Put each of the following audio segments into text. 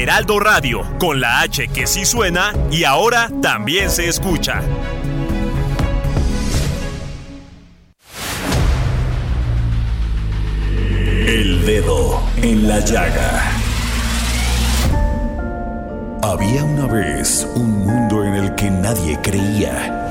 Heraldo Radio, con la H que sí suena y ahora también se escucha. El dedo en la llaga. Había una vez un mundo en el que nadie creía.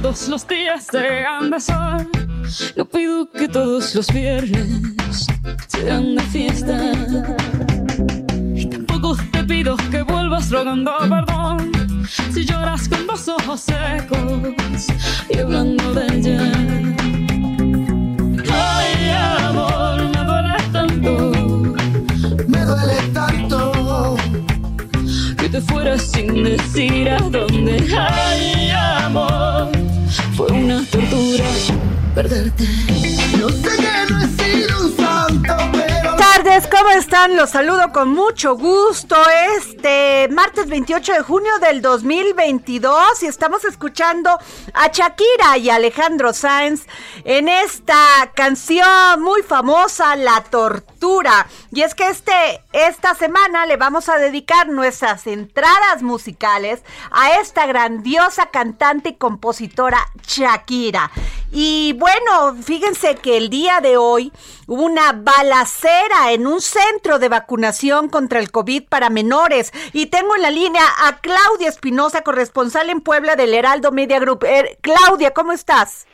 Todos los días sean de sol. No pido que todos los viernes sean de fiesta. Y tampoco te pido que vuelvas rogando perdón. Si lloras con los ojos secos y hablando de ella. Ay, amor, me duele tanto. Me duele tanto. Que te fueras sin decir a dónde. Ay, amor, fue una tortura perderte. Yo sé que no he sido un santo, pero. Tardes, ¿cómo están? Los saludo con mucho gusto este martes 28 de junio del 2022 y estamos escuchando a Shakira y Alejandro Sáenz en esta canción muy famosa, La Tortura. Y es que este, esta semana le vamos a dedicar nuestras entradas musicales a esta grandiosa cantante y compositora Shakira. Y bueno, fíjense que el día de hoy hubo una balacera en un centro de vacunación contra el COVID para menores. Y tengo en la línea a Claudia Espinosa, corresponsal en Puebla del Heraldo Media Group. Eh, Claudia, ¿cómo estás?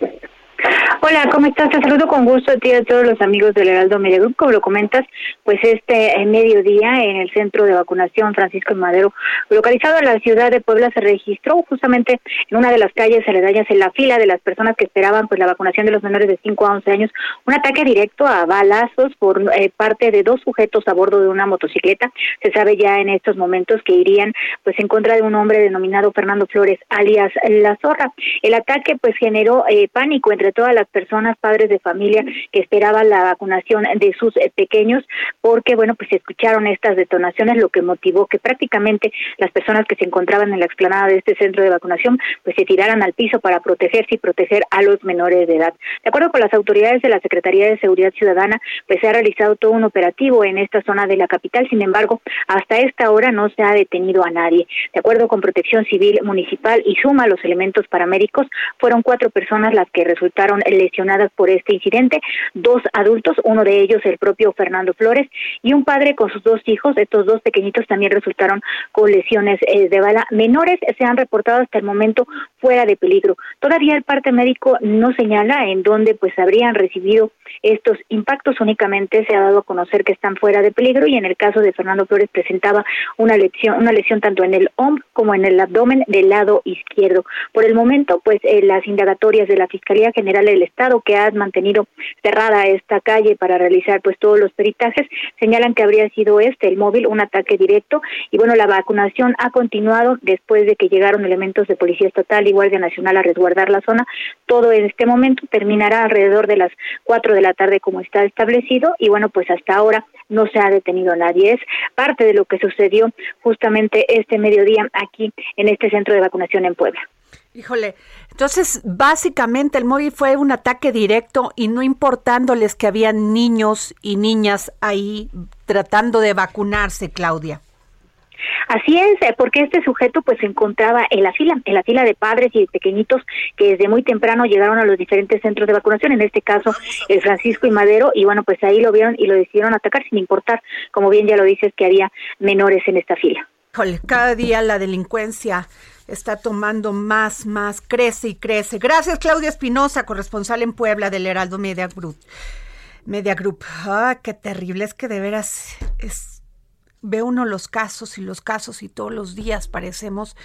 Hola, ¿cómo estás? Te saludo con gusto a ti a todos los amigos del Heraldo Media. Como lo comentas, pues este eh, mediodía en el centro de vacunación Francisco Madero, localizado en la ciudad de Puebla, se registró justamente en una de las calles aledañas en la fila de las personas que esperaban pues la vacunación de los menores de 5 a 11 años, un ataque directo a balazos por eh, parte de dos sujetos a bordo de una motocicleta. Se sabe ya en estos momentos que irían pues en contra de un hombre denominado Fernando Flores, alias La Zorra. El ataque pues generó eh, pánico entre todas las personas, padres de familia que esperaban la vacunación de sus eh, pequeños, porque bueno, pues se escucharon estas detonaciones, lo que motivó que prácticamente las personas que se encontraban en la explanada de este centro de vacunación, pues se tiraran al piso para protegerse y proteger a los menores de edad. De acuerdo con las autoridades de la Secretaría de Seguridad Ciudadana, pues se ha realizado todo un operativo en esta zona de la capital, sin embargo, hasta esta hora no se ha detenido a nadie. De acuerdo con Protección Civil Municipal y suma los elementos paramédicos, fueron cuatro personas las que resultaron lesionadas por este incidente, dos adultos, uno de ellos el propio Fernando Flores y un padre con sus dos hijos, estos dos pequeñitos también resultaron con lesiones eh, de bala menores, se han reportado hasta el momento fuera de peligro. Todavía el parte médico no señala en dónde pues habrían recibido estos impactos, únicamente se ha dado a conocer que están fuera de peligro y en el caso de Fernando Flores presentaba una lesión, una lesión tanto en el hombro como en el abdomen del lado izquierdo. Por el momento, pues eh, las indagatorias de la Fiscalía General General del Estado, que ha mantenido cerrada esta calle para realizar pues todos los peritajes, señalan que habría sido este el móvil un ataque directo y bueno, la vacunación ha continuado después de que llegaron elementos de Policía Estatal y Guardia Nacional a resguardar la zona. Todo en este momento terminará alrededor de las cuatro de la tarde como está establecido y bueno, pues hasta ahora no se ha detenido nadie. Es parte de lo que sucedió justamente este mediodía aquí en este centro de vacunación en Puebla. Híjole, entonces básicamente el móvil fue un ataque directo y no importándoles que había niños y niñas ahí tratando de vacunarse, Claudia. Así es, eh, porque este sujeto pues se encontraba en la fila, en la fila de padres y de pequeñitos que desde muy temprano llegaron a los diferentes centros de vacunación, en este caso el Francisco y Madero, y bueno, pues ahí lo vieron y lo decidieron atacar sin importar, como bien ya lo dices, que había menores en esta fila. cada día la delincuencia está tomando más, más, crece y crece. Gracias, Claudia Espinosa, corresponsal en Puebla del Heraldo Media Group. Media Group. Ah, qué terrible, es que de veras es ve uno los casos y los casos y todos los días parecemos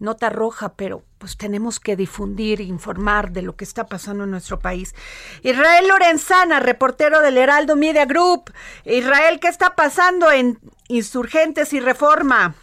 nota roja, pero pues tenemos que difundir, informar de lo que está pasando en nuestro país. Israel Lorenzana, reportero del Heraldo Media Group. Israel, ¿qué está pasando en Insurgentes y Reforma?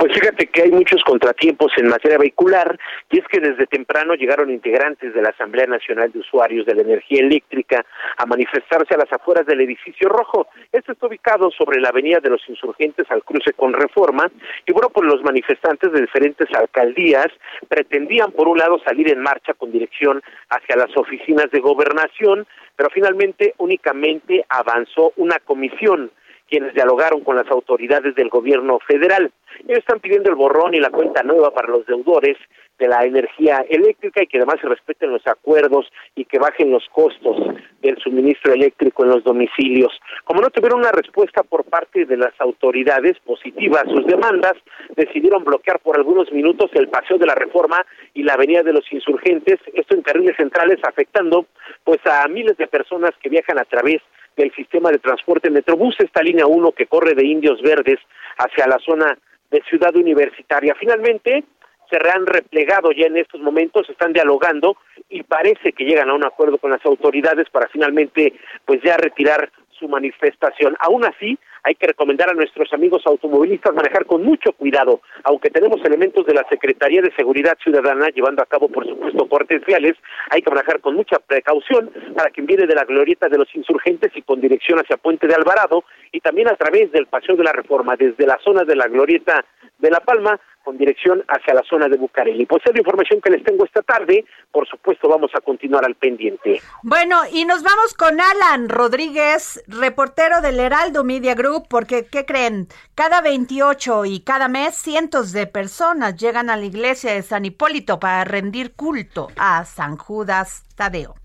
Pues fíjate que hay muchos contratiempos en materia vehicular y es que desde temprano llegaron integrantes de la Asamblea Nacional de Usuarios de la Energía Eléctrica a manifestarse a las afueras del edificio rojo. Esto está ubicado sobre la Avenida de los Insurgentes al cruce con Reforma y bueno, pues los manifestantes de diferentes alcaldías pretendían por un lado salir en marcha con dirección hacia las oficinas de gobernación, pero finalmente únicamente avanzó una comisión quienes dialogaron con las autoridades del gobierno federal. Ellos están pidiendo el borrón y la cuenta nueva para los deudores de la energía eléctrica y que además se respeten los acuerdos y que bajen los costos del suministro eléctrico en los domicilios. Como no tuvieron una respuesta por parte de las autoridades positiva a sus demandas, decidieron bloquear por algunos minutos el paseo de la reforma y la avenida de los insurgentes, esto en carriles centrales afectando pues a miles de personas que viajan a través del sistema de transporte Metrobús, esta línea 1 que corre de Indios Verdes hacia la zona de Ciudad Universitaria. Finalmente, se han replegado ya en estos momentos, están dialogando y parece que llegan a un acuerdo con las autoridades para finalmente pues ya retirar su manifestación. Aún así, hay que recomendar a nuestros amigos automovilistas manejar con mucho cuidado, aunque tenemos elementos de la Secretaría de Seguridad Ciudadana llevando a cabo, por supuesto, cortes viales, hay que manejar con mucha precaución para quien viene de la glorieta de los insurgentes y con dirección hacia Puente de Alvarado y también a través del Paseo de la Reforma, desde la zona de la glorieta de La Palma con dirección hacia la zona de Bucareli. Pues es la información que les tengo esta tarde. Por supuesto, vamos a continuar al pendiente. Bueno, y nos vamos con Alan Rodríguez, reportero del Heraldo Media Group, porque, ¿qué creen? Cada 28 y cada mes cientos de personas llegan a la iglesia de San Hipólito para rendir culto a San Judas Tadeo.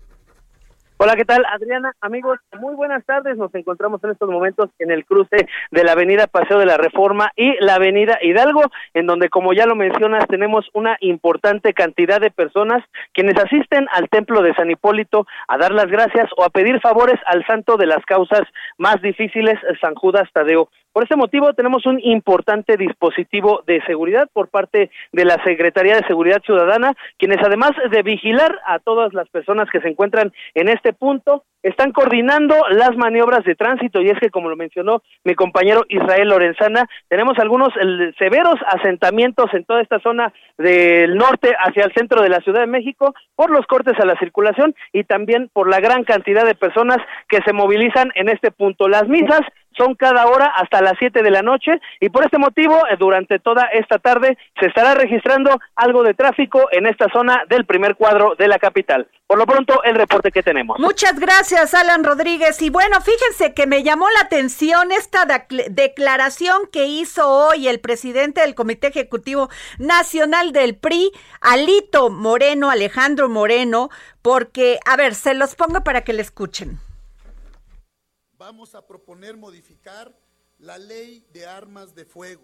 Hola, ¿qué tal? Adriana, amigos, muy buenas tardes. Nos encontramos en estos momentos en el cruce de la avenida Paseo de la Reforma y la avenida Hidalgo, en donde, como ya lo mencionas, tenemos una importante cantidad de personas quienes asisten al templo de San Hipólito a dar las gracias o a pedir favores al santo de las causas más difíciles, San Judas Tadeo. Por este motivo tenemos un importante dispositivo de seguridad por parte de la Secretaría de Seguridad Ciudadana, quienes además de vigilar a todas las personas que se encuentran en este punto, están coordinando las maniobras de tránsito y es que como lo mencionó mi compañero Israel Lorenzana, tenemos algunos severos asentamientos en toda esta zona del norte hacia el centro de la Ciudad de México por los cortes a la circulación y también por la gran cantidad de personas que se movilizan en este punto. Las misas son cada hora hasta las 7 de la noche y por este motivo eh, durante toda esta tarde se estará registrando algo de tráfico en esta zona del primer cuadro de la capital. Por lo pronto el reporte que tenemos. Muchas gracias Alan Rodríguez y bueno, fíjense que me llamó la atención esta declaración que hizo hoy el presidente del Comité Ejecutivo Nacional del PRI, Alito Moreno, Alejandro Moreno, porque, a ver, se los pongo para que le escuchen vamos a proponer modificar la ley de armas de fuego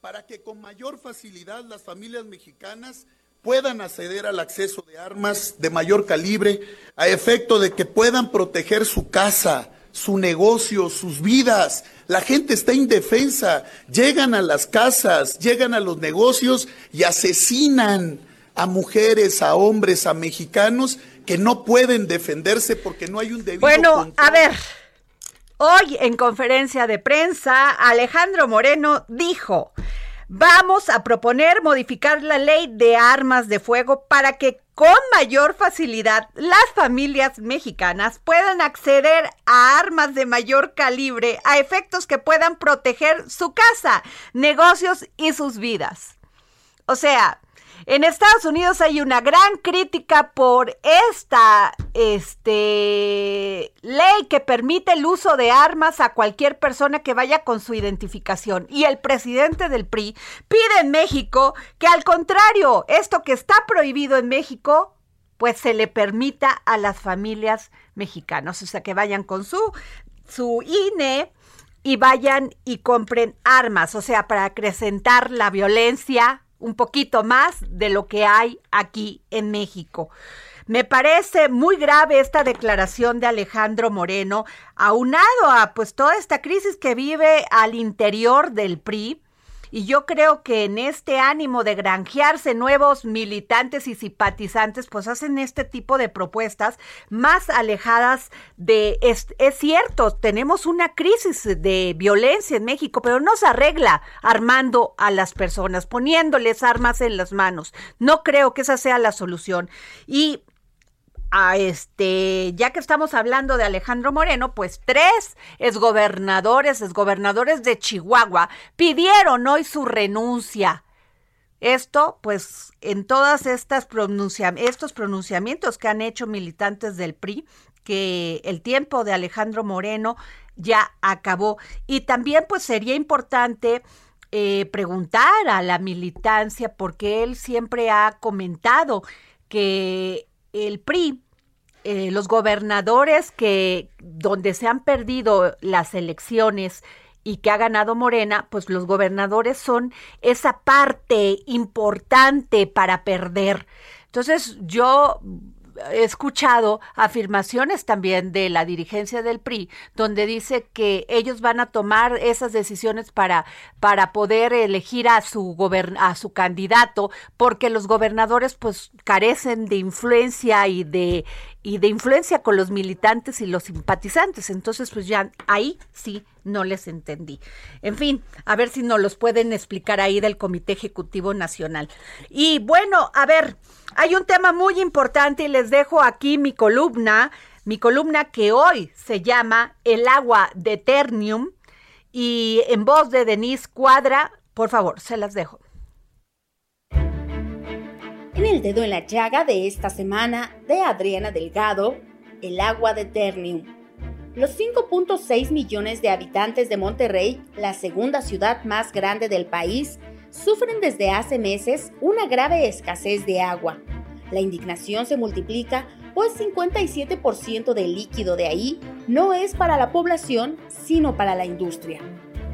para que con mayor facilidad las familias mexicanas puedan acceder al acceso de armas de mayor calibre a efecto de que puedan proteger su casa, su negocio, sus vidas. La gente está indefensa, llegan a las casas, llegan a los negocios y asesinan a mujeres, a hombres, a mexicanos que no pueden defenderse porque no hay un debido Bueno, a ver. Hoy en conferencia de prensa, Alejandro Moreno dijo, vamos a proponer modificar la ley de armas de fuego para que con mayor facilidad las familias mexicanas puedan acceder a armas de mayor calibre a efectos que puedan proteger su casa, negocios y sus vidas. O sea, en Estados Unidos hay una gran crítica por esta este, ley que permite el uso de armas a cualquier persona que vaya con su identificación. Y el presidente del PRI pide en México que al contrario, esto que está prohibido en México, pues se le permita a las familias mexicanas, o sea, que vayan con su, su INE y vayan y compren armas, o sea, para acrecentar la violencia un poquito más de lo que hay aquí en México. Me parece muy grave esta declaración de Alejandro Moreno, aunado a pues toda esta crisis que vive al interior del PRI, y yo creo que en este ánimo de granjearse nuevos militantes y simpatizantes, pues hacen este tipo de propuestas más alejadas de, es, cierto, tenemos una crisis de violencia en México, pero no se arregla armando a las personas, poniéndoles armas en las manos. No creo que esa sea la solución. Y a este, ya que estamos hablando de Alejandro Moreno, pues tres exgobernadores, exgobernadores de Chihuahua, pidieron hoy su renuncia. Esto, pues, en todas estas estos pronunciamientos que han hecho militantes del PRI, que el tiempo de Alejandro Moreno ya acabó. Y también, pues, sería importante eh, preguntar a la militancia, porque él siempre ha comentado que el PRI, eh, los gobernadores que donde se han perdido las elecciones y que ha ganado Morena, pues los gobernadores son esa parte importante para perder. Entonces yo he escuchado afirmaciones también de la dirigencia del PRI, donde dice que ellos van a tomar esas decisiones para, para poder elegir a su, a su candidato, porque los gobernadores pues carecen de influencia y de, y de influencia con los militantes y los simpatizantes. Entonces, pues ya ahí sí no les entendí. En fin, a ver si nos los pueden explicar ahí del Comité Ejecutivo Nacional. Y bueno, a ver, hay un tema muy importante y les dejo aquí mi columna, mi columna que hoy se llama El agua de Ternium y en voz de Denise Cuadra, por favor, se las dejo. En el dedo en la llaga de esta semana de Adriana Delgado, El agua de Ternium. Los 5.6 millones de habitantes de Monterrey, la segunda ciudad más grande del país, sufren desde hace meses una grave escasez de agua. La indignación se multiplica, pues 57% del líquido de ahí no es para la población, sino para la industria.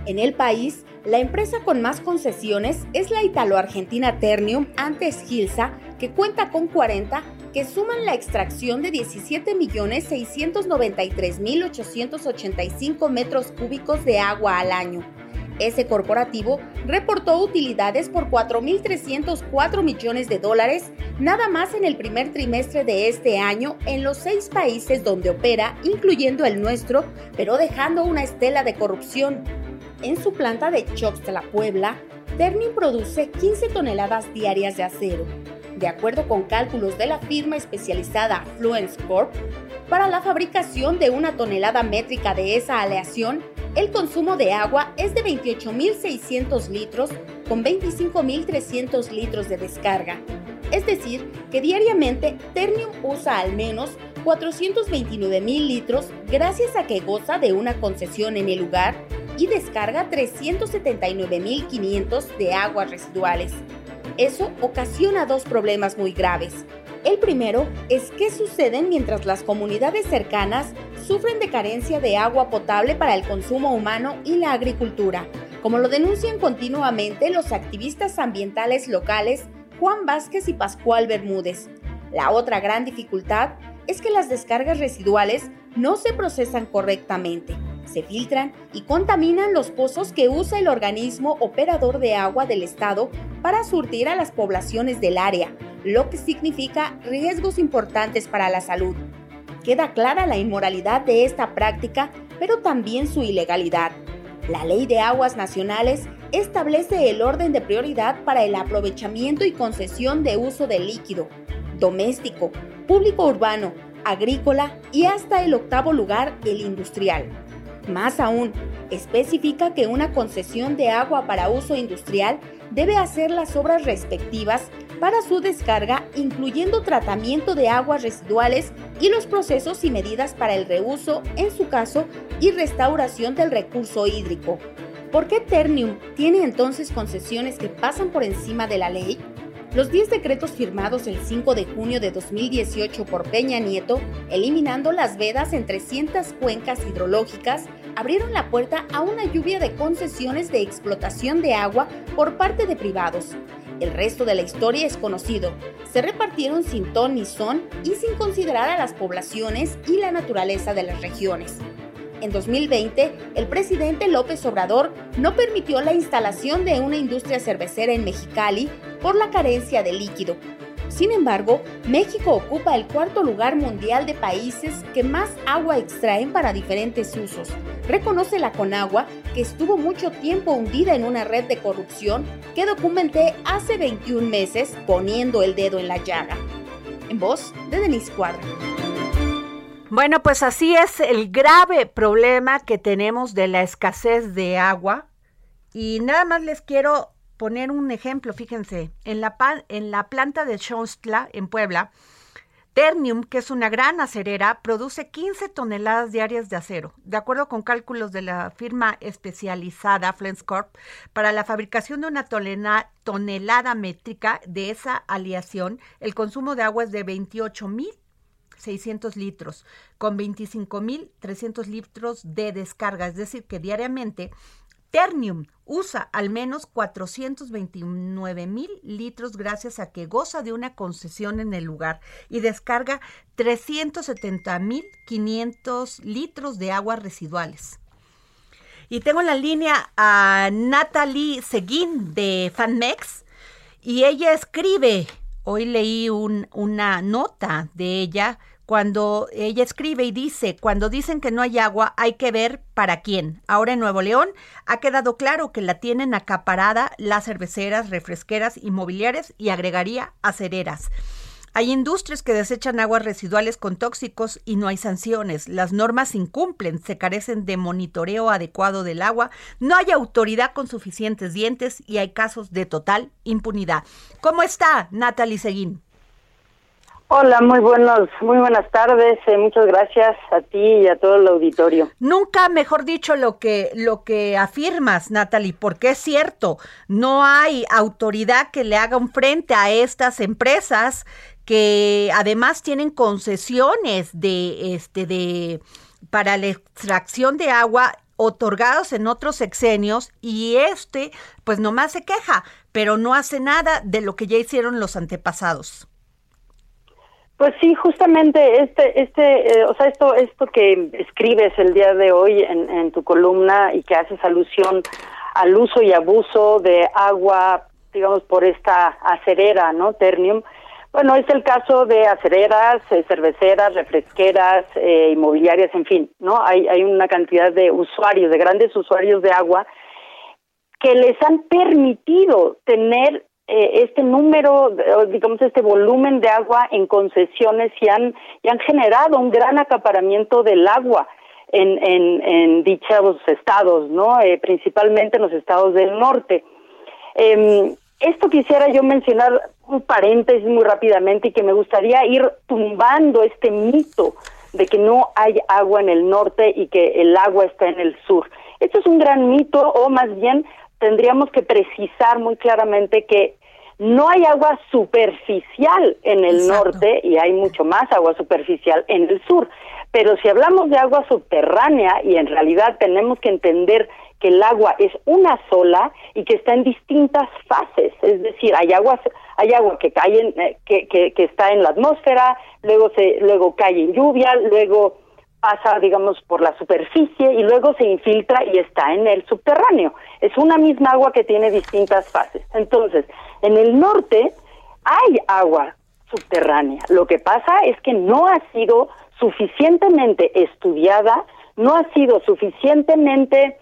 En el país, la empresa con más concesiones es la italo-argentina Ternium, antes Gilsa, que cuenta con 40, que suman la extracción de 17.693.885 metros cúbicos de agua al año ese corporativo reportó utilidades por 4.304 millones de dólares nada más en el primer trimestre de este año en los seis países donde opera, incluyendo el nuestro, pero dejando una estela de corrupción. En su planta de la Puebla, Ternium produce 15 toneladas diarias de acero. De acuerdo con cálculos de la firma especializada Fluence Corp, para la fabricación de una tonelada métrica de esa aleación, el consumo de agua es de 28.600 litros con 25.300 litros de descarga. Es decir, que diariamente Ternium usa al menos 429.000 litros gracias a que goza de una concesión en el lugar y descarga 379.500 de aguas residuales. Eso ocasiona dos problemas muy graves. El primero es qué sucede mientras las comunidades cercanas sufren de carencia de agua potable para el consumo humano y la agricultura, como lo denuncian continuamente los activistas ambientales locales Juan Vázquez y Pascual Bermúdez. La otra gran dificultad es que las descargas residuales no se procesan correctamente, se filtran y contaminan los pozos que usa el organismo operador de agua del Estado para surtir a las poblaciones del área, lo que significa riesgos importantes para la salud. Queda clara la inmoralidad de esta práctica, pero también su ilegalidad. La Ley de Aguas Nacionales establece el orden de prioridad para el aprovechamiento y concesión de uso de líquido, doméstico, público urbano, agrícola y hasta el octavo lugar el industrial. Más aún, especifica que una concesión de agua para uso industrial debe hacer las obras respectivas para su descarga, incluyendo tratamiento de aguas residuales y los procesos y medidas para el reuso, en su caso, y restauración del recurso hídrico. ¿Por qué Ternium tiene entonces concesiones que pasan por encima de la ley? Los 10 decretos firmados el 5 de junio de 2018 por Peña Nieto, eliminando las vedas en 300 cuencas hidrológicas, abrieron la puerta a una lluvia de concesiones de explotación de agua por parte de privados. El resto de la historia es conocido. Se repartieron sin ton ni son y sin considerar a las poblaciones y la naturaleza de las regiones. En 2020, el presidente López Obrador no permitió la instalación de una industria cervecera en Mexicali por la carencia de líquido. Sin embargo, México ocupa el cuarto lugar mundial de países que más agua extraen para diferentes usos. Reconoce la Conagua que estuvo mucho tiempo hundida en una red de corrupción que documenté hace 21 meses poniendo el dedo en la llaga. En voz de Denise Cuadra. Bueno, pues así es el grave problema que tenemos de la escasez de agua. Y nada más les quiero poner un ejemplo, fíjense, en la, en la planta de Shonstla, en Puebla, Ternium, que es una gran acerera, produce 15 toneladas diarias de acero. De acuerdo con cálculos de la firma especializada Flenscorp, para la fabricación de una tonelada métrica de esa aleación, el consumo de agua es de 28 mil 600 litros, con 25.300 litros de descarga, es decir, que diariamente Ternium usa al menos 429 mil litros gracias a que goza de una concesión en el lugar y descarga 370 mil 500 litros de aguas residuales. Y tengo en la línea a Natalie Seguín de FanMex y ella escribe, hoy leí una nota de ella cuando ella escribe y dice, cuando dicen que no hay agua, hay que ver para quién. Ahora en Nuevo León ha quedado claro que la tienen acaparada las cerveceras, refresqueras, inmobiliarias y agregaría acereras. Hay industrias que desechan aguas residuales con tóxicos y no hay sanciones. Las normas incumplen, se carecen de monitoreo adecuado del agua, no hay autoridad con suficientes dientes y hay casos de total impunidad. ¿Cómo está Natalie Seguín? Hola, muy buenos, muy buenas tardes. Eh, muchas gracias a ti y a todo el auditorio. Nunca, mejor dicho, lo que lo que afirmas, Natalie, porque es cierto, no hay autoridad que le haga un frente a estas empresas que además tienen concesiones de este de para la extracción de agua otorgados en otros sexenios y este pues nomás se queja, pero no hace nada de lo que ya hicieron los antepasados. Pues sí, justamente este, este, eh, o sea, esto, esto que escribes el día de hoy en, en tu columna y que haces alusión al uso y abuso de agua, digamos, por esta acerera, ¿no? Ternium. Bueno, es el caso de acereras, eh, cerveceras, refresqueras, eh, inmobiliarias, en fin, ¿no? Hay, hay una cantidad de usuarios, de grandes usuarios de agua que les han permitido tener eh, este número, digamos, este volumen de agua en concesiones y han, y han generado un gran acaparamiento del agua en, en, en dichos estados, ¿no? Principalmente en los estados del norte. Eh, esto quisiera yo mencionar un paréntesis muy rápidamente y que me gustaría ir tumbando este mito de que no hay agua en el norte y que el agua está en el sur. Esto es un gran mito o más bien tendríamos que precisar muy claramente que no hay agua superficial en el norte y hay mucho más agua superficial en el sur. Pero si hablamos de agua subterránea y en realidad tenemos que entender que el agua es una sola y que está en distintas fases, es decir, hay agua hay agua que cae en, eh, que, que, que está en la atmósfera, luego se luego cae en lluvia, luego pasa, digamos, por la superficie y luego se infiltra y está en el subterráneo. Es una misma agua que tiene distintas fases. Entonces, en el norte hay agua subterránea. Lo que pasa es que no ha sido suficientemente estudiada, no ha sido suficientemente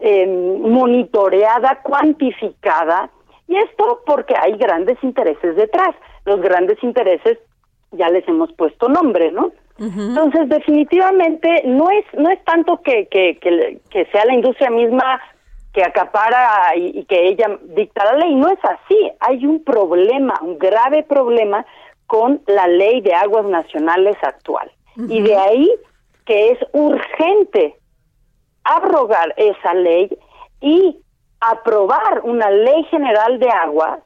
eh, monitoreada, cuantificada, y esto porque hay grandes intereses detrás. Los grandes intereses ya les hemos puesto nombre, ¿no? Entonces, definitivamente no es no es tanto que, que, que, sea la industria misma que acapara y, que ella dicta la ley, no es así. Hay un problema, un grave problema con la ley de aguas nacionales actual. Y de ahí que es urgente abrogar esa ley y aprobar una ley general de agua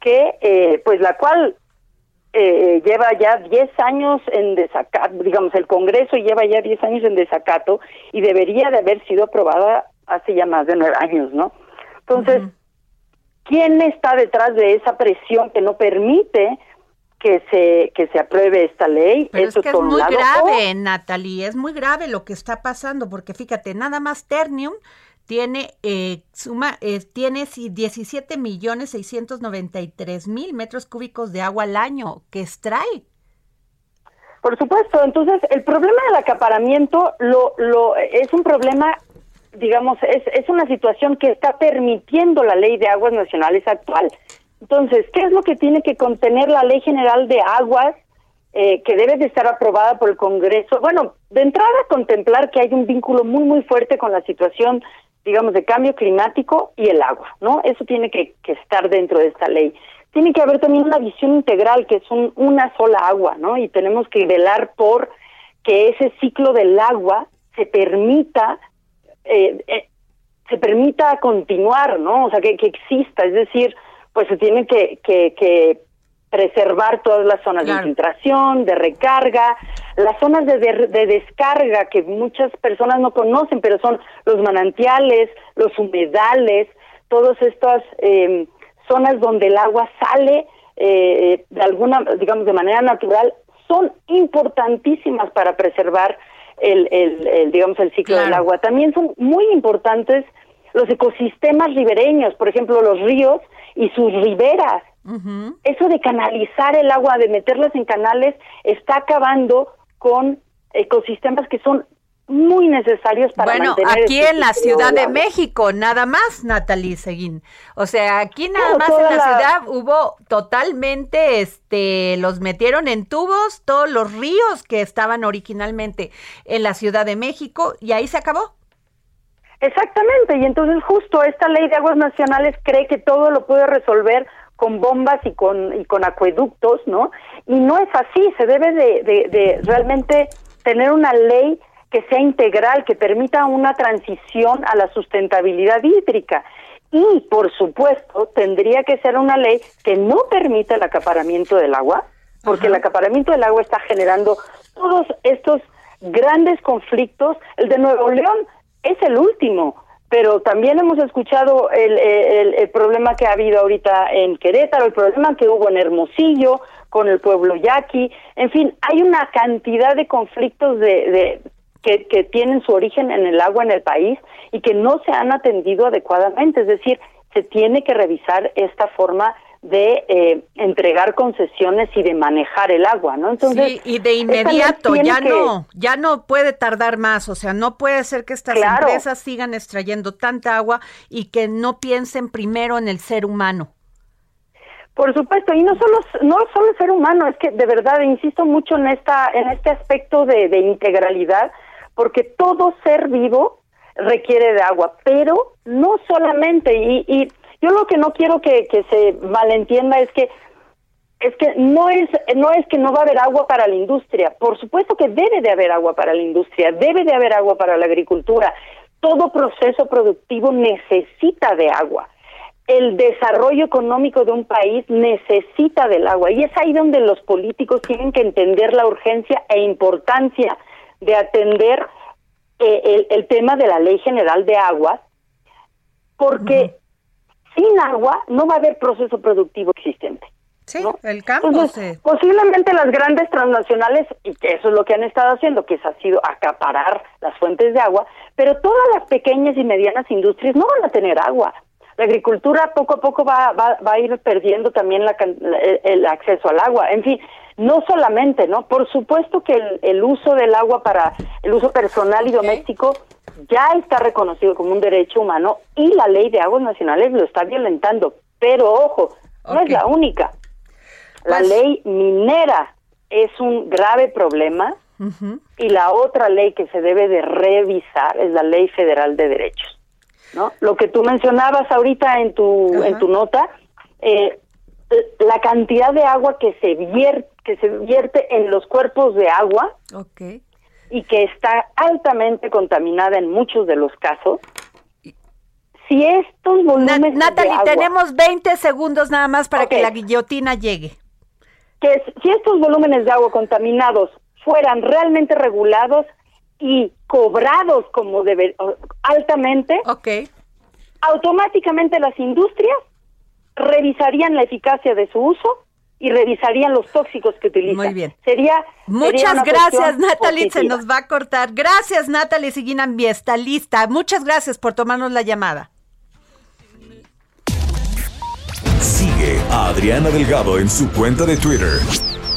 que, eh, pues la cual eh, lleva ya 10 años en desacato, digamos, el Congreso lleva ya 10 años en desacato y debería de haber sido aprobada hace ya más de nueve años, ¿no? Entonces, ¿quién está detrás de esa presión que no permite que se que se apruebe esta ley. Pero es que es muy grave, Natalie, es muy grave lo que está pasando, porque fíjate, nada más Ternium tiene eh, suma eh, tiene 17 millones 693 mil metros cúbicos de agua al año que extrae. Por supuesto, entonces el problema del acaparamiento lo, lo es un problema, digamos, es, es una situación que está permitiendo la ley de aguas nacionales actual. Entonces, ¿qué es lo que tiene que contener la ley general de aguas eh, que debe de estar aprobada por el Congreso? Bueno, de entrada contemplar que hay un vínculo muy, muy fuerte con la situación digamos, de cambio climático y el agua, ¿no? Eso tiene que, estar dentro de esta ley. Tiene que haber también una visión integral, que es una sola agua, ¿no? Y tenemos que velar por que ese ciclo del agua se permita, eh, eh, se permita continuar, ¿no? O sea, que, que exista, es decir, pues se tiene que, que, que preservar todas las zonas de infiltración, de recarga, las zonas de, de, descarga que muchas personas no conocen, pero son los manantiales, los humedales, todas estas em, zonas donde el agua sale eh, de alguna, digamos, de manera natural, son importantísimas para preservar el, el, digamos, el ciclo del agua. También son muy importantes los ecosistemas ribereños, por ejemplo, los ríos y sus riberas. Eso de canalizar el agua, de meterlas en canales, está acabando con ecosistemas que son muy necesarios para bueno aquí en la Ciudad de México nada más Natalie Seguín o sea aquí nada más en la, ciudad hubo totalmente este los metieron en tubos todos los ríos que estaban originalmente en la Ciudad de México y ahí se acabó exactamente y entonces justo esta ley de aguas nacionales cree que todo lo puede resolver con bombas y con, y con acueductos, ¿no? Y no es así, se debe de, de, realmente tener una ley que sea integral, que permita una transición a la sustentabilidad hídrica. Y, por supuesto, tendría que ser una ley que no permita el acaparamiento del agua, porque el acaparamiento del agua está generando todos estos grandes conflictos. El de Nuevo León es el último pero también hemos escuchado el, el, problema que ha habido ahorita en Querétaro, el problema que hubo en Hermosillo con el pueblo yaqui, en fin, hay una cantidad de conflictos de, de que, que tienen su origen en el agua en el país y que no se han atendido adecuadamente, es decir, se tiene que revisar esta forma de eh, entregar concesiones y de manejar el agua, ¿no? Entonces, sí, y de inmediato, ya no, ya no puede tardar más, o sea, no puede ser que estas empresas sigan extrayendo tanta agua y que no piensen primero en el ser humano. Por supuesto, y no solo no solo el ser humano, es que de verdad insisto mucho en esta en este aspecto de, de integralidad, porque todo ser vivo requiere de agua, pero no solamente y, y yo lo que no quiero que, que se malentienda es que es que no es no es que no va a haber agua para la industria. Por supuesto que debe de haber agua para la industria, debe de haber agua para la agricultura. Todo proceso productivo necesita de agua. El desarrollo económico de un país necesita del agua y es ahí donde los políticos tienen que entender la urgencia e importancia de atender eh, el, el, tema de la Ley General de Aguas, porque sin agua no va a haber proceso productivo existente. Sí, el campo. Posiblemente las grandes transnacionales, y que eso es lo que han estado haciendo, que ha sido acaparar las fuentes de agua, pero todas las pequeñas y medianas industrias no van a tener agua. la agricultura poco a poco va, va, va a ir perdiendo también la, el, el, acceso al agua. En fin, no solamente, ¿no? Por supuesto que el, el uso del agua para el uso personal y doméstico ya está reconocido como un derecho humano y la ley de aguas nacionales lo está violentando. Pero ojo, no es la única. La Pues- ley minera es un grave problema y la otra ley que se debe de revisar es la Ley Federal de Derechos. ¿no? Lo que tú mencionabas ahorita en tu en tu nota, eh, la cantidad de agua que se vierte que se vierte en los cuerpos de agua Ok. Y que está altamente contaminada en muchos de los casos. Si estos volúmenes de Natalie, agua- tenemos 20 segundos nada más para que la guillotina llegue. que si estos volúmenes de agua contaminados fueran realmente regulados y cobrados como debe, o- altamente, automáticamente las industrias revisarían la eficacia de su uso y revisarían los tóxicos que utilizan. Muy bien. Sería Muchas gracias, Natalie. Se nos va a cortar. Gracias, Natalie Seguín ambientalista. Muchas gracias por tomarnos la llamada. Sigue a Adriana Delgado en su cuenta de Twitter,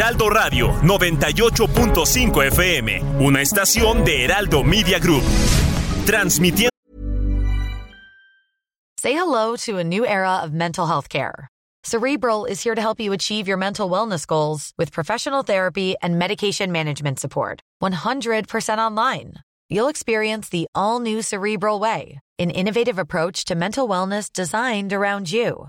Heraldo Radio 98.5 FM, una estación de Heraldo Media Group. Transmitiendo Say hello to a new era of mental health care. Cerebral is here to help you achieve your mental wellness goals with professional therapy and medication management support. 100% online. You'll experience the all new Cerebral Way, an innovative approach to mental wellness designed around you.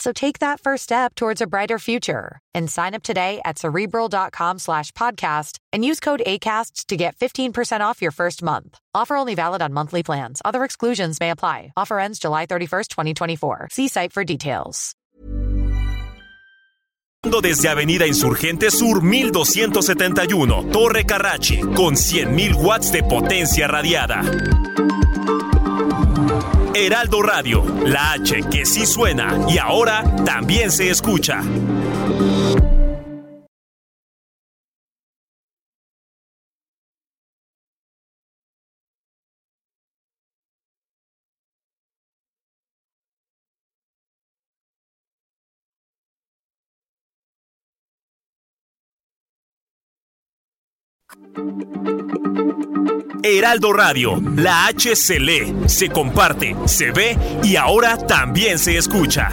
So take that first step towards a brighter future and sign up today at cerebral.com slash podcast and use code ACAST to get 15% off your first month. Offer only valid on monthly plans. Other exclusions may apply. Offer ends July 31st, 2024. See site for details. desde Avenida Insurgente Sur 1271, Torre Carrachi, con 100.000 watts de potencia radiada. Heraldo Radio, la H que sí suena y ahora también se escucha. Heraldo Radio, la H se lee, se comparte, se ve y ahora también se escucha.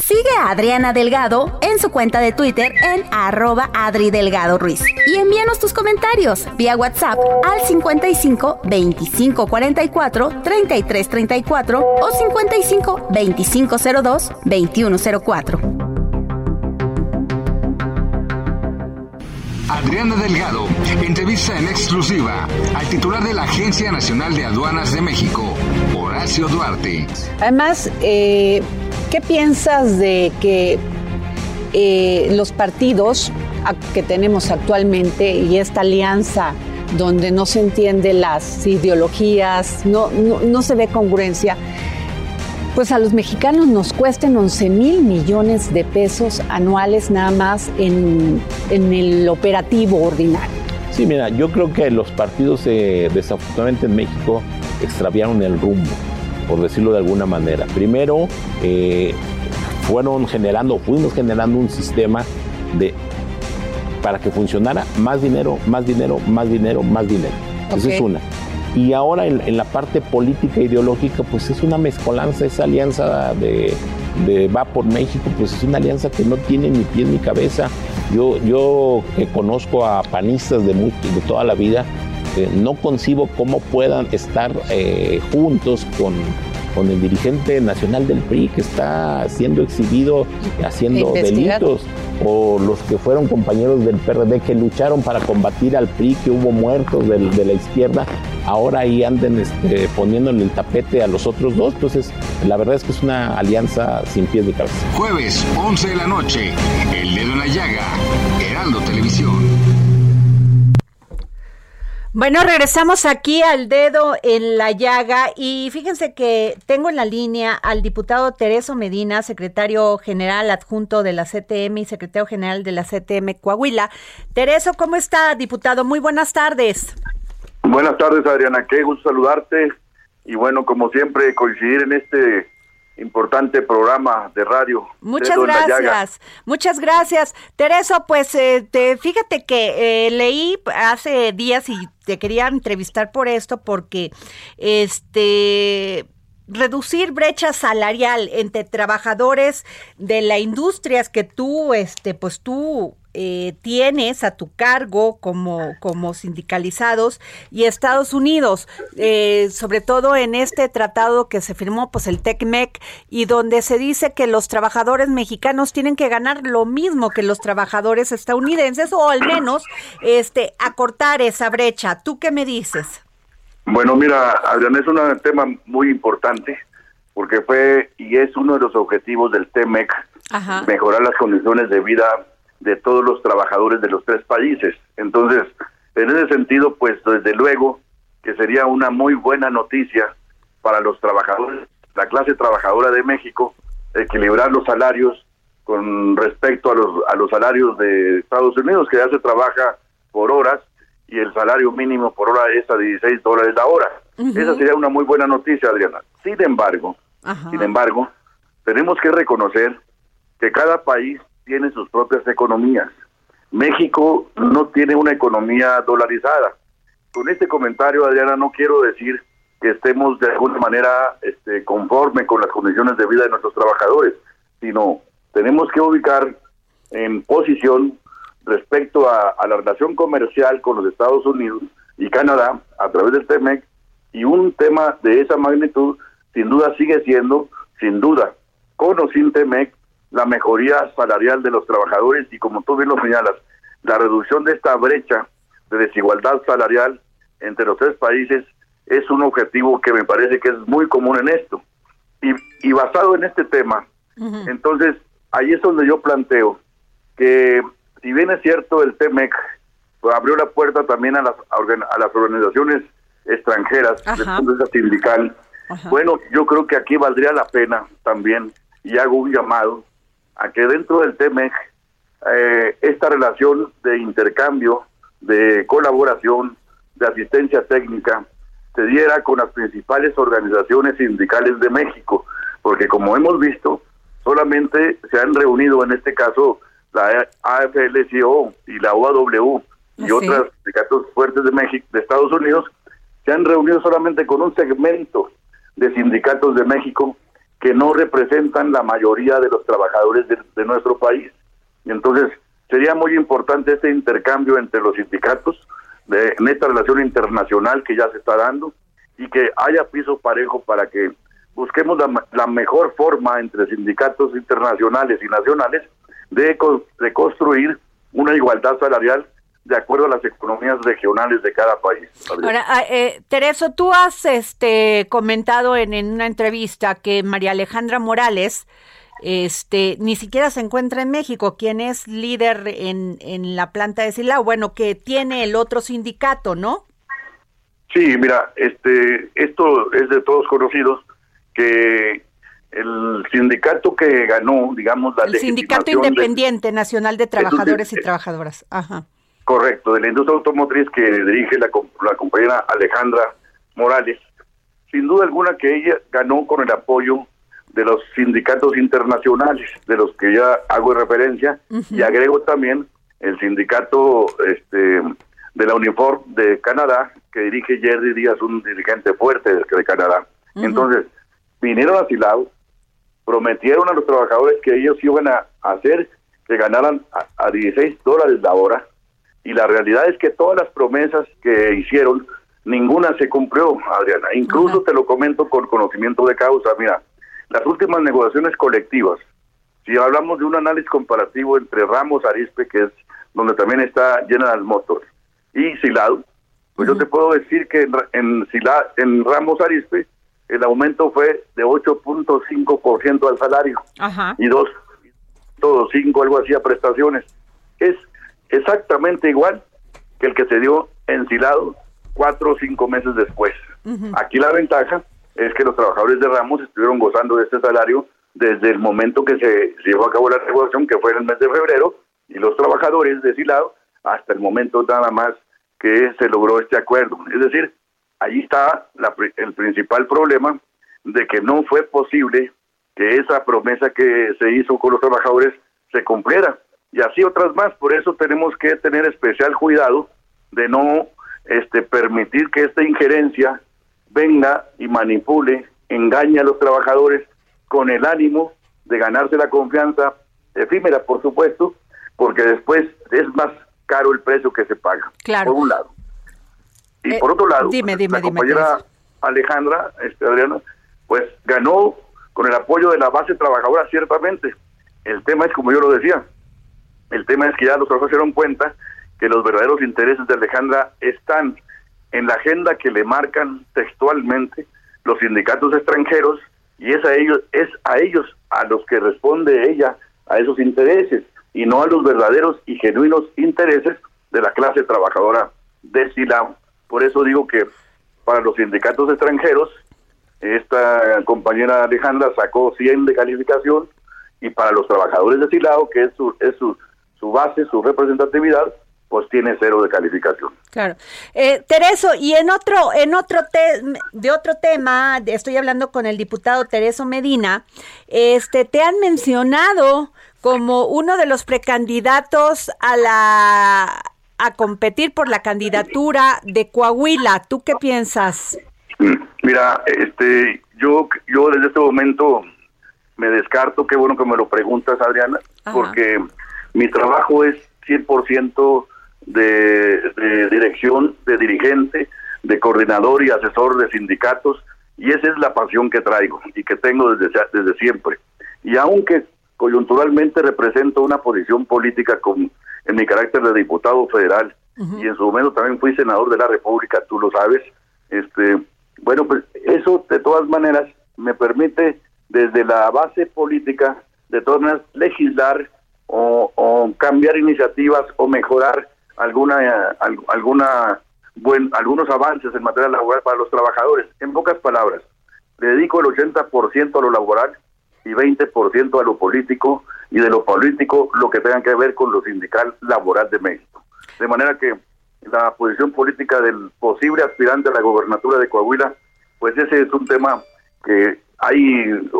Sigue a Adriana Delgado en su cuenta de Twitter en arroba Adri Delgado Ruiz. Y envíanos tus comentarios vía WhatsApp al 55 25 44 33 34 o 55 25 02 21 04. Adriana Delgado entrevista en exclusiva al titular de la Agencia Nacional de Aduanas de México, Horacio Duarte. Además, eh, ¿qué piensas de que eh, los partidos que tenemos actualmente y esta alianza donde no se entienden las ideologías, no, no se ve congruencia, pues a los mexicanos nos cuesten 11 mil millones de pesos anuales nada más en, en el operativo ordinario? Sí, mira, yo creo que los partidos eh, desafortunadamente en México extraviaron el rumbo, por decirlo de alguna manera. Primero, eh, fueron generando, fuimos generando un sistema de para que funcionara más dinero, más dinero, más dinero, más dinero. Esa Ok. es una. Y ahora en, en la parte política e ideológica, pues es una mezcolanza, esa alianza de, de Va por México, pues es una alianza que no tiene ni pie ni cabeza. Yo, yo que conozco a panistas de, de toda la vida, eh, no concibo cómo puedan estar eh, juntos con, con el dirigente nacional del PRI que está siendo exhibido haciendo delitos o los que fueron compañeros del PRD que lucharon para combatir al PRI, que hubo muertos de, de la izquierda, ahora ahí anden este, poniéndole el tapete a los otros dos. Entonces, la verdad es que es una alianza sin pies ni cabeza. Jueves, 11 de la noche, El Dedo en la Llaga, Heraldo Televisión. Bueno, regresamos aquí al dedo en la llaga y fíjense que tengo en la línea al diputado Tereso Medina, secretario general adjunto de la CTM y secretario general de la CTM Coahuila. Tereso, ¿cómo está, diputado? Muy buenas tardes. Buenas tardes, Adriana. Qué gusto saludarte y bueno, como siempre, coincidir en este importante programa de radio. Muchas gracias, muchas gracias. Tereso, pues eh, te, fíjate que eh, leí hace días y te quería entrevistar por esto porque este reducir brecha salarial entre trabajadores de la industria que tú este pues tú eh, tienes a tu cargo como, como sindicalizados y Estados Unidos, eh, sobre todo en este tratado que se firmó, pues el TECMEC, y donde se dice que los trabajadores mexicanos tienen que ganar lo mismo que los trabajadores estadounidenses o al menos este acortar esa brecha. ¿Tú qué me dices? Bueno, mira, Adrián, es un tema muy importante porque fue y es uno de los objetivos del TEMEC, mejorar las condiciones de vida de todos los trabajadores de los tres países. Entonces, en ese sentido, pues desde luego que sería una muy buena noticia para los trabajadores, la clase trabajadora de México, equilibrar los salarios con respecto a los, a los salarios de Estados Unidos, que ya se trabaja por horas y el salario mínimo por hora es a 16 dólares la hora. Esa sería una muy buena noticia, Adriana. Sin embargo, sin embargo, tenemos que reconocer que cada país tiene sus propias economías. México no tiene una economía dolarizada. Con este comentario, Adriana, no quiero decir que estemos de alguna manera este, conforme con las condiciones de vida de nuestros trabajadores, sino tenemos que ubicar en posición respecto a, la relación comercial con los Estados Unidos y Canadá a través del TEMEC y un tema de esa magnitud sin duda sigue siendo, sin duda, con o sin TEMEC, la mejoría salarial de los trabajadores y como tú bien lo señalas, la reducción de esta brecha de desigualdad salarial entre los tres países es un objetivo que me parece que es muy común en esto. Y, y basado en este tema, entonces ahí es donde yo planteo que si bien es cierto el TEMEC abrió la puerta también a las, a las organizaciones extranjeras de sindical, bueno, yo creo que aquí valdría la pena también, y hago un llamado, a que dentro del TEMEC eh, esta relación de intercambio, de colaboración, de asistencia técnica, se diera con las principales organizaciones sindicales de México, porque como hemos visto, solamente se han reunido en este caso la AFL-CIO y la OAW y otros sindicatos fuertes de México, de Estados Unidos, se han reunido solamente con un segmento de sindicatos de México que no representan la mayoría de los trabajadores de, nuestro país. Entonces sería muy importante este intercambio entre los sindicatos de, en esta relación internacional que ya se está dando y que haya piso parejo para que busquemos la, mejor forma entre sindicatos internacionales y nacionales de, de construir una igualdad salarial de acuerdo a las economías regionales de cada país. Ahora, ah, eh, Tereso, tú has este, comentado en, una entrevista que María Alejandra Morales este, ni siquiera se encuentra en México, quien es líder en, en la planta de Silao, bueno, que tiene el otro sindicato, ¿no? Sí, mira, este, esto es de todos conocidos, que el sindicato que ganó, digamos, la El Sindicato Independiente Nacional de Trabajadores y Trabajadoras. Ajá. Correcto, de la industria automotriz que dirige la, la compañera Alejandra Morales. Sin duda alguna que ella ganó con el apoyo de los sindicatos internacionales, de los que ya hago referencia, y agrego también el sindicato este, de la Uniform de Canadá, que dirige Jerry Díaz, un dirigente fuerte de, Canadá. Entonces, vinieron a Silao, prometieron a los trabajadores que ellos iban a hacer que ganaran a, 16 dólares la hora y la realidad es que todas las promesas que hicieron, ninguna se cumplió, Adriana. Incluso te lo comento con conocimiento de causa. Mira, las últimas negociaciones colectivas, si hablamos de un análisis comparativo entre Ramos Arispe, que es donde también está General Motors, y Silado, pues yo te puedo decir que en, en, en Ramos Arispe el aumento fue de 8.5% al salario y dos todo cinco algo así a prestaciones. Es exactamente igual que el que se dio en Silado cuatro o cinco meses después. Aquí la ventaja es que los trabajadores de Ramos estuvieron gozando de este salario desde el momento que se, llevó a cabo la regulación, que fue en el mes de febrero, y los trabajadores de Silado hasta el momento nada más que se logró este acuerdo. Es decir, ahí está el principal problema de que no fue posible que esa promesa que se hizo con los trabajadores se cumpliera. Y así otras más. Por eso tenemos que tener especial cuidado de no este, permitir que esta injerencia venga y manipule, engañe a los trabajadores con el ánimo de ganarse la confianza efímera, por supuesto, porque después es más caro el precio que se paga. Claro. Por un lado. Y eh, por otro lado, la compañera Alejandra, este, Adriana, pues ganó con el apoyo de la base trabajadora, ciertamente. El tema es, como yo lo decía, el tema es que ya los trabajadores se dieron cuenta que los verdaderos intereses de Alejandra están en la agenda que le marcan textualmente los sindicatos extranjeros y es a ellos es a ellos a los que responde ella a esos intereses y no a los verdaderos y genuinos intereses de la clase trabajadora de Silao. Por eso digo que para los sindicatos extranjeros esta compañera Alejandra sacó 100 de calificación y para los trabajadores de Silao, que es su, es su, su base, su representatividad, pues tiene cero de calificación. Claro. Eh, Tereso, y en otro, en otro de otro tema, estoy hablando con el diputado Tereso Medina, este, te han mencionado como uno de los precandidatos a la a competir por la candidatura de Coahuila. ¿Tú qué piensas? Mira, este, yo, yo desde este momento me descarto, qué bueno que me lo preguntas, Adriana, porque mi trabajo es 100% de, de dirección, de dirigente, de coordinador y asesor de sindicatos, y esa es la pasión que traigo y que tengo desde, desde siempre. Y aunque coyunturalmente represento una posición política con, en mi carácter de diputado federal, y en su momento también fui senador de la República, tú lo sabes, este bueno, pues eso de todas maneras me permite desde la base política, de todas maneras, legislar o, cambiar iniciativas o mejorar alguna, alguna buen, algunos avances en materia laboral para los trabajadores. En pocas palabras, le dedico el 80% a lo laboral y 20% a lo político y de lo político lo que tenga que ver con lo sindical laboral de México. De manera que la posición política del posible aspirante a la gobernatura de Coahuila, pues ese es un tema que hay,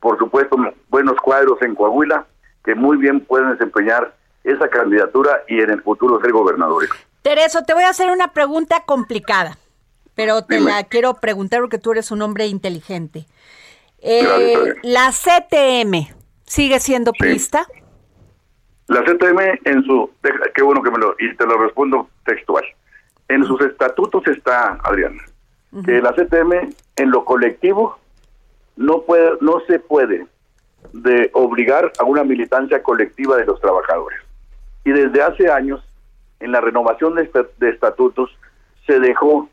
por supuesto, buenos cuadros en Coahuila que muy bien pueden desempeñar esa candidatura y en el futuro ser gobernadores. Tereso, te voy a hacer una pregunta complicada, pero te la quiero preguntar porque tú eres un hombre inteligente. Eh, ¿La CTM sigue siendo pista? La CTM en su, qué bueno que me lo, y te lo respondo textual. En sus estatutos está, Adriana, que la CTM en lo colectivo no puede, no se puede de obligar a una militancia colectiva de los trabajadores. Y desde hace años, en la renovación de, de estatutos, se dejó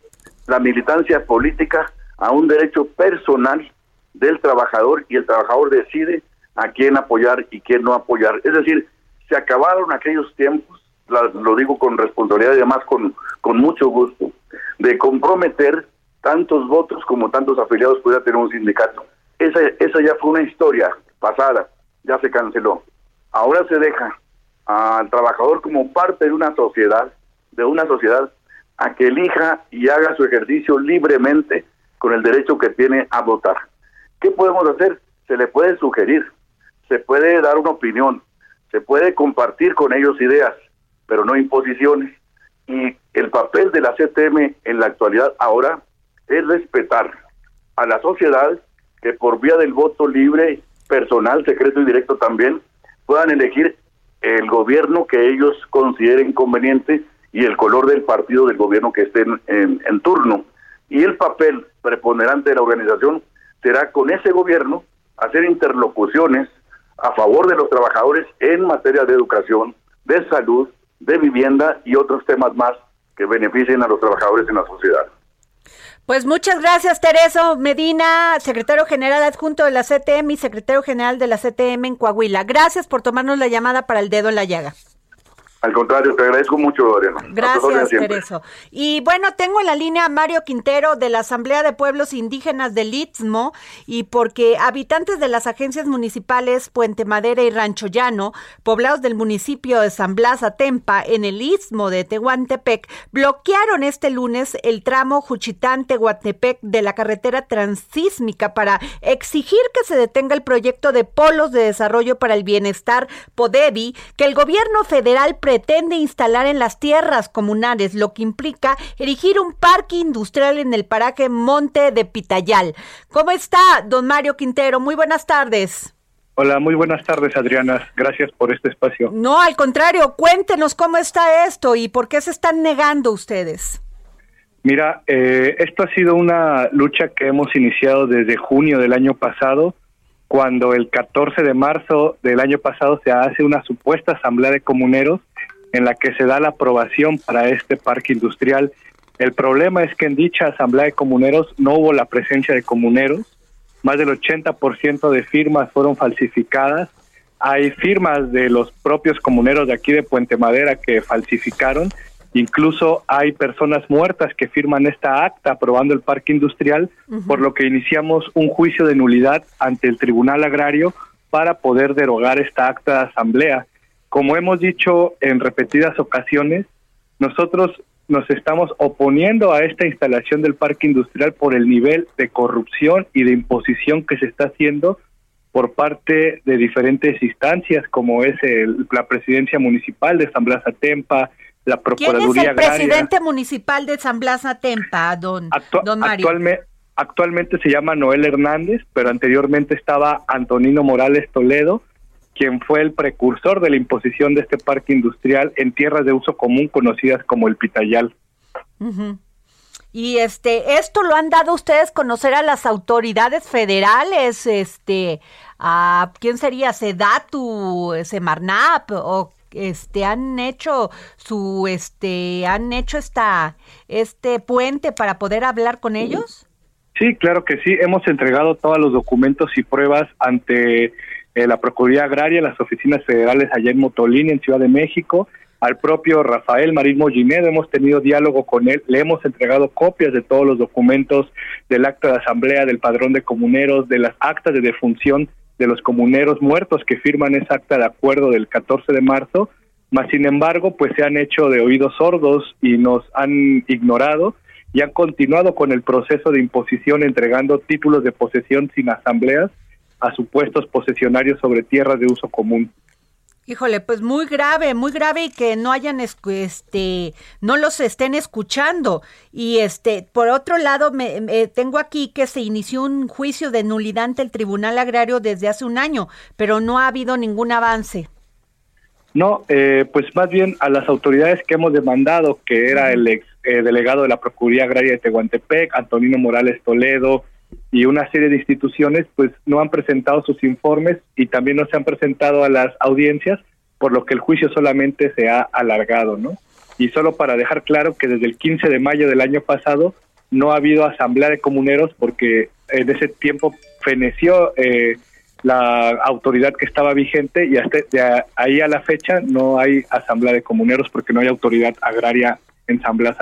la militancia política a un derecho personal del trabajador y el trabajador decide a quién apoyar y quién no apoyar. Es decir, se acabaron aquellos tiempos, lo digo con responsabilidad y además con, con mucho gusto, de comprometer tantos votos como tantos afiliados pudiera tener un sindicato. Esa, esa ya fue una historia pasada, ya se canceló. Ahora se deja al trabajador como parte de una sociedad, de una sociedad, a que elija y haga su ejercicio libremente con el derecho que tiene a votar. ¿Qué podemos hacer? Se le puede sugerir, se puede dar una opinión, se puede compartir con ellos ideas, pero no imposiciones. Y el papel de la CTM en la actualidad ahora es respetar a la sociedad que por vía del voto libre, personal, secreto y directo también, puedan elegir el gobierno que ellos consideren conveniente y el color del partido del gobierno que esté en, turno. Y el papel preponderante de la organización será con ese gobierno hacer interlocuciones a favor de los trabajadores en materia de educación, de salud, de vivienda y otros temas más que beneficien a los trabajadores en la sociedad. Pues muchas gracias, Tereso Medina, secretario general adjunto de la CTM y secretario general de la CTM en Coahuila. Gracias por tomarnos la llamada para el dedo en la llaga. Al contrario, te agradezco mucho, Adriana. Gracias, Tereso. Y bueno, tengo en la línea a Mario Quintero de la Asamblea de Pueblos Indígenas del Istmo y porque habitantes de las agencias municipales Puente Madera y Rancho Llano, poblados del municipio de San Blas Atempa, en el Istmo de Tehuantepec, bloquearon este lunes el tramo Juchitán-Tehuantepec de la carretera transísmica para exigir que se detenga el proyecto de polos de desarrollo para el bienestar PODEBI que el gobierno federal pretende instalar en las tierras comunales, lo que implica erigir un parque industrial en el paraje Monte de Pitayal. ¿Cómo está, don Mario Quintero? Muy buenas tardes. Hola, muy buenas tardes, Adriana. Gracias por este espacio. No, al contrario, cuéntenos cómo está esto y por qué se están negando ustedes. Mira, eh, esto ha sido una lucha que hemos iniciado desde junio del año pasado, cuando el 14 de marzo del año pasado se hace una supuesta asamblea de comuneros en la que se da la aprobación para este parque industrial. El problema es que en dicha asamblea de comuneros no hubo la presencia de comuneros, más del 80% de firmas fueron falsificadas, hay firmas de los propios comuneros de aquí de Puente Madera que falsificaron, incluso hay personas muertas que firman esta acta aprobando el parque industrial, por lo que iniciamos un juicio de nulidad ante el Tribunal Agrario para poder derogar esta acta de asamblea. Como hemos dicho en repetidas ocasiones, nosotros nos estamos oponiendo a esta instalación del parque industrial por el nivel de corrupción y de imposición que se está haciendo por parte de diferentes instancias, como es la presidencia municipal de San Blas Atempa, la Procuraduría ¿Quién es el presidente municipal de San Blas Atempa, don, don Mario? actualmente se llama Noel Hernández, pero anteriormente estaba Antonino Morales Toledo, quien fue el precursor de la imposición de este parque industrial en tierras de uso común conocidas como el Pitayal. Y este, esto lo han dado ustedes conocer a las autoridades federales, este, a quién sería Sedatu, Semarnap o este han hecho su este han hecho esta este puente para poder hablar con ellos? Sí, claro que sí, hemos entregado todos los documentos y pruebas ante eh, la Procuraduría Agraria, las oficinas federales allá en Motolín, en Ciudad de México, al propio Rafael Marín Mollinedo, hemos tenido diálogo con él, le hemos entregado copias de todos los documentos del acta de asamblea, del padrón de comuneros, de las actas de defunción de los comuneros muertos que firman esa acta de acuerdo del 14 de marzo, mas sin embargo, pues se han hecho de oídos sordos y nos han ignorado y han continuado con el proceso de imposición entregando títulos de posesión sin asambleas a supuestos posesionarios sobre tierras de uso común. Híjole, pues muy grave, muy grave y que no hayan este no los estén escuchando. Y este, por otro lado, me, tengo aquí que se inició un juicio de nulidad ante el Tribunal Agrario desde hace un año, pero no ha habido ningún avance. No, eh, pues más bien a las autoridades que hemos demandado, que era el ex eh, delegado de la Procuraduría Agraria de Tehuantepec, Antonino Morales Toledo, y una serie de instituciones pues no han presentado sus informes y también no se han presentado a las audiencias, por lo que el juicio solamente se ha alargado, ¿no? Y solo para dejar claro que desde el 15 de mayo del año pasado no ha habido asamblea de comuneros porque en ese tiempo feneció eh, la autoridad que estaba vigente y hasta de ahí a la fecha no hay asamblea de comuneros porque no hay autoridad agraria en San Blas.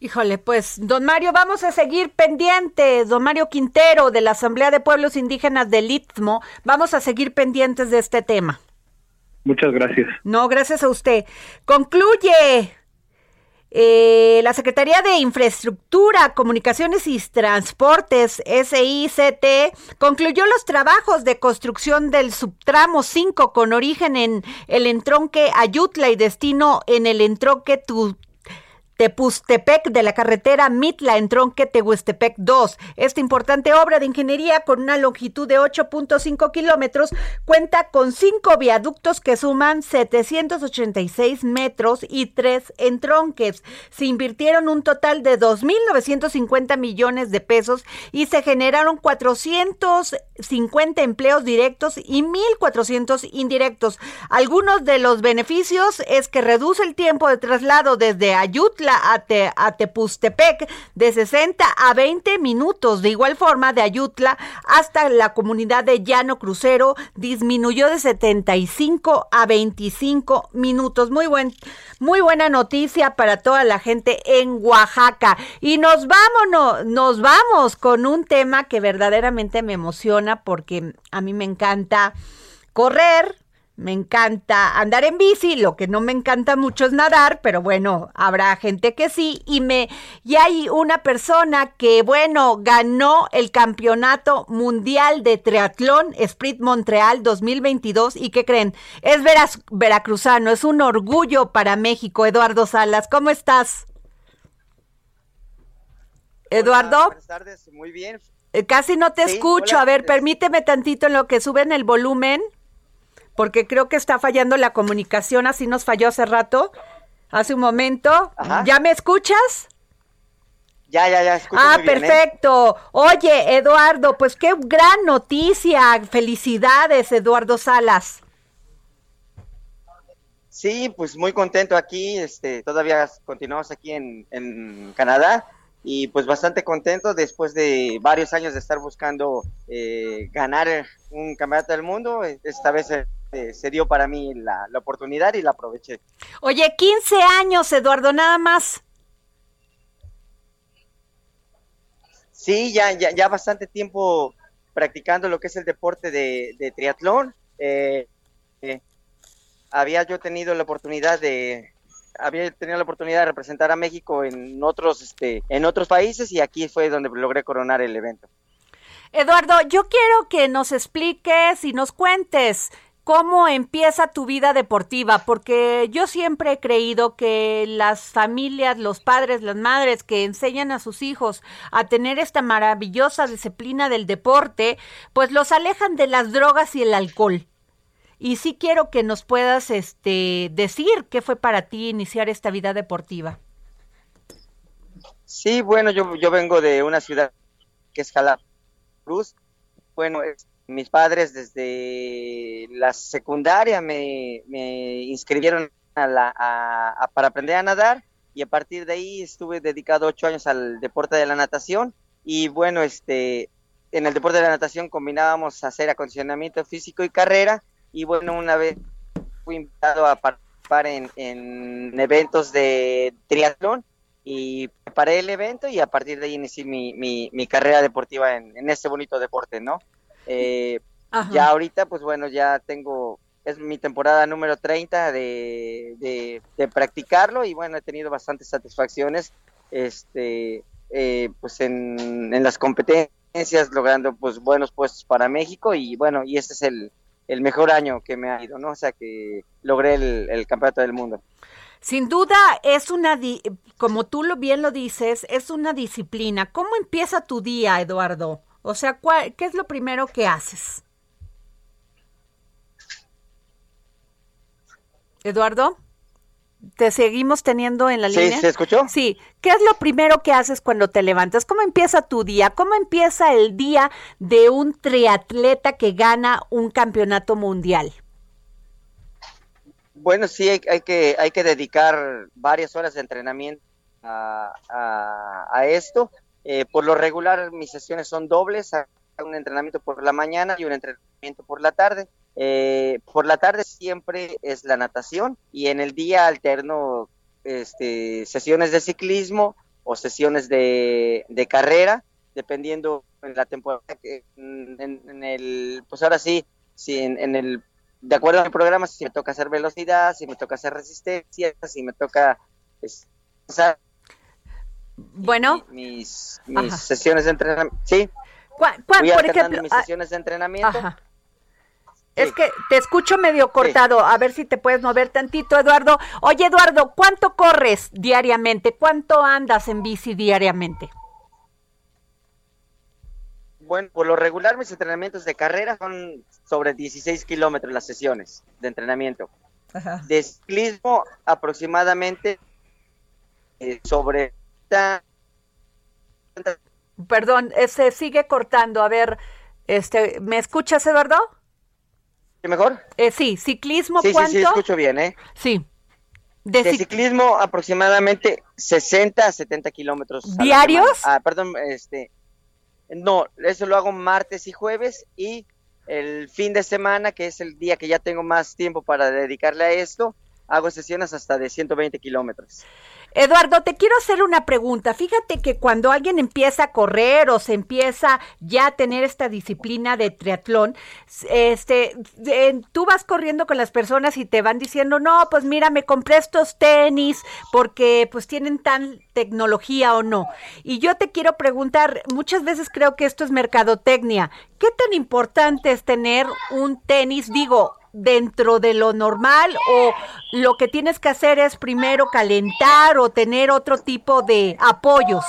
Híjole, pues, don Mario, vamos a seguir pendientes, don Mario Quintero de la Asamblea de Pueblos Indígenas del Istmo, vamos a seguir pendientes de este tema. Muchas gracias. No, gracias a usted. Concluye eh, la Secretaría de Infraestructura, Comunicaciones y Transportes, SICT, concluyó los trabajos de construcción del subtramo 5 con origen en el entronque Ayutla y destino en el entronque Tepustepec de la carretera Mitla en Tronque Tehuestepec 2. Esta importante obra de ingeniería con una longitud de 8.5 kilómetros cuenta con cinco viaductos que suman 786 metros y tres entronques. Se invirtieron un total de 2.950 millones de pesos y se generaron 450 empleos directos y 1.400 indirectos. Algunos de los beneficios es que reduce el tiempo de traslado desde Ayutla a, Tepustepec de 60 a 20 minutos. De igual forma, de Ayutla hasta la comunidad de Llano Crucero disminuyó de 75 a 25 minutos. Muy buen, muy buena noticia para toda la gente en Oaxaca. Y nos vamos, nos vamos con un tema que verdaderamente me emociona porque a mí me encanta correr, me encanta andar en bici, lo que no me encanta mucho es nadar, pero bueno, habrá gente que sí. Y me, y hay una persona que, bueno, ganó el campeonato mundial de triatlón Sprint Montreal 2022. ¿Y qué creen? Es veracruzano, es un orgullo para México. Eduardo Salas, ¿cómo estás? Eduardo. buenas tardes, muy bien. Eh, casi no te escucho. A ver, permíteme tantito en lo que suben el volumen porque creo que está fallando la comunicación, así nos falló hace rato, hace un momento. ¿Ya me escuchas? Ya, ya, ya, Ah, muy bien, ¿eh? perfecto. Oye, Eduardo, pues qué gran noticia. Felicidades, Eduardo Salas. Sí, pues muy contento aquí, este, todavía continuamos aquí en, en Canadá y pues bastante contento después de varios años de estar buscando eh, ganar un campeonato del mundo, esta vez eh, se dio para mí la, la, oportunidad y la aproveché. Oye, 15 años, Eduardo, nada más. Sí, ya, ya, ya bastante tiempo practicando lo que es el deporte de, de triatlón. Eh, eh, había yo tenido la oportunidad de había tenido la oportunidad de representar a México en otros este en otros países y aquí fue donde logré coronar el evento. Eduardo, yo quiero que nos expliques y nos cuentes ¿Cómo empieza tu vida deportiva? Porque yo siempre he creído que las familias, los padres, las madres que enseñan a sus hijos a tener esta maravillosa disciplina del deporte, pues los alejan de las drogas y el alcohol. Y sí quiero que nos puedas este, decir qué fue para ti iniciar esta vida deportiva. Sí, bueno, yo, vengo de una ciudad que es Cruz. Bueno, mis padres desde la secundaria me, inscribieron a la, a, para aprender a nadar y a partir de ahí estuve dedicado ocho años al deporte de la natación y bueno, este, en el deporte de la natación combinábamos hacer acondicionamiento físico y carrera y bueno, una vez fui invitado a participar en, en eventos de triatlón y preparé el evento y a partir de ahí inicié mi carrera deportiva en, en este bonito deporte, ¿no? Eh, ya ahorita, pues bueno, ya tengo, es mi temporada número 30 de, de, practicarlo y bueno, he tenido bastantes satisfacciones este, eh, pues en, en, las competencias, logrando pues buenos puestos para México y bueno, y este es el, el mejor año que me ha ido, ¿no? O sea que logré el, el campeonato del mundo. Sin duda es una, como tú lo bien lo dices, es una disciplina. ¿Cómo empieza tu día, Eduardo? O sea, ¿qué es lo primero que haces? Eduardo, ¿te seguimos teniendo en la línea? ¿Sí, ¿se escuchó? Sí. ¿Qué es lo primero que haces cuando te levantas? ¿Cómo empieza tu día? ¿Cómo empieza el día de un triatleta que gana un campeonato mundial? Bueno, sí, hay, que, hay que dedicar varias horas de entrenamiento a, a esto. Eh, por lo regular mis sesiones son dobles, un entrenamiento por la mañana y un entrenamiento por la tarde. Eh, por la tarde siempre es la natación y en el día alterno este, sesiones de ciclismo o sesiones de, carrera, dependiendo en la temporada. En, el, pues ahora sí, sí en, el, de acuerdo al programa, si me toca hacer velocidad, si me toca hacer resistencia, si me toca... Bueno. Mis, mis sesiones de entrenamiento. Sí. ¿Cuál, por ejemplo? mis sesiones de entrenamiento. Es que te escucho medio cortado. A ver si te puedes mover tantito, Eduardo. Oye, Eduardo, ¿cuánto corres diariamente? ¿Cuánto andas en bici diariamente? Bueno, por lo regular mis entrenamientos de carrera son sobre 16 kilómetros las sesiones de entrenamiento. De ciclismo aproximadamente eh, sobre... Perdón, se sigue cortando. A ver, este, ¿me escuchas, Eduardo? ¿Qué mejor? Eh, sí, ciclismo, sí, ¿cuánto? Sí, sí, escucho bien, ¿eh? Sí. De, ciclismo aproximadamente 60 a 70 kilómetros. ¿Diarios? Ah, perdón, este, no, eso lo hago martes y jueves y el fin de semana, que es el día que ya tengo más tiempo para dedicarle a esto, hago sesiones hasta de 120 kilómetros. Eduardo, te quiero hacer una pregunta. Fíjate que cuando alguien empieza a correr o se empieza ya a tener esta disciplina de triatlón, este, tú vas corriendo con las personas y te van diciendo, no, pues mira, me compré estos tenis porque pues tienen tan tecnología o no. Y yo te quiero preguntar, muchas veces creo que esto es mercadotecnia. ¿Qué tan importante es tener un tenis? Digo, dentro de lo normal o lo que tienes que hacer es primero calentar o tener otro tipo de apoyos?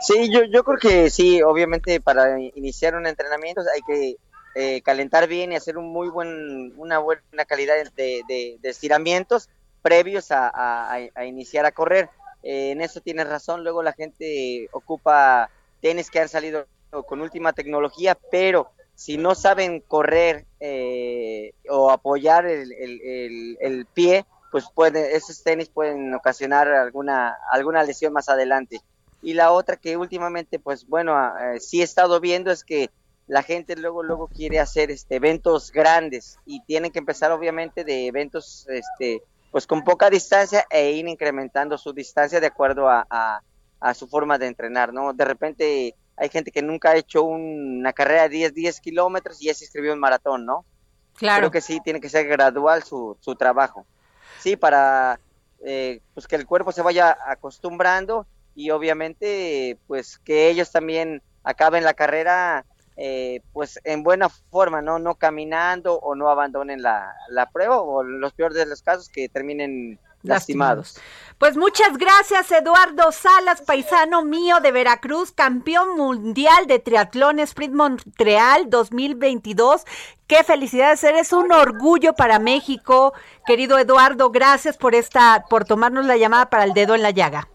Sí, yo, yo creo que sí, obviamente para iniciar un entrenamiento hay que eh, calentar bien y hacer un muy buen, una buena calidad de, estiramientos previos a, a, iniciar a correr. Eh, en eso tienes razón, luego la gente ocupa tenis que han salido con última tecnología, pero si no saben correr eh, o apoyar el, el, pie, pues puede, esos tenis pueden ocasionar alguna, alguna lesión más adelante. Y la otra que últimamente, pues bueno, eh, sí he estado viendo es que la gente luego luego quiere hacer este eventos grandes y tienen que empezar obviamente de eventos este pues con poca distancia e ir incrementando su distancia de acuerdo a, a, a su forma de entrenar, ¿no? De repente hay gente que nunca ha hecho una carrera de 10, 10 kilómetros y ya se inscribió en maratón, ¿no? Claro. Creo que sí, tiene que ser gradual su, su trabajo. Sí, para eh, pues que el cuerpo se vaya acostumbrando y obviamente pues que ellos también acaben la carrera eh, pues en buena forma, ¿no? No caminando o no abandonen la, la prueba o los peores de los casos que terminen lastimados. Pues muchas gracias, Eduardo Salas, paisano mío de Veracruz, campeón mundial de triatlón Sprint Montreal 2022. Qué felicidades, eres un orgullo para México, querido Eduardo. Gracias por esta, por tomarnos la llamada para el dedo en la llaga.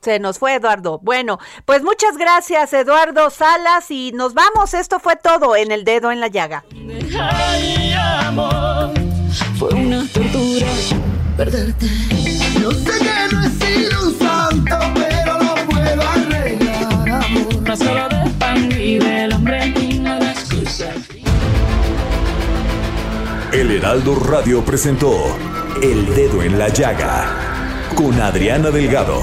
Se nos fue Eduardo. Bueno, pues muchas gracias Eduardo Salas y nos vamos. Esto fue todo en el dedo en la llaga. Fue una tortura perderte. Yo sé que no he sido un santo, pero lo puedo arreglar, amor. No solo de pan y del hombre y no de excusas. El Heraldo Radio presentó El Dedo en la Llaga con Adriana Delgado.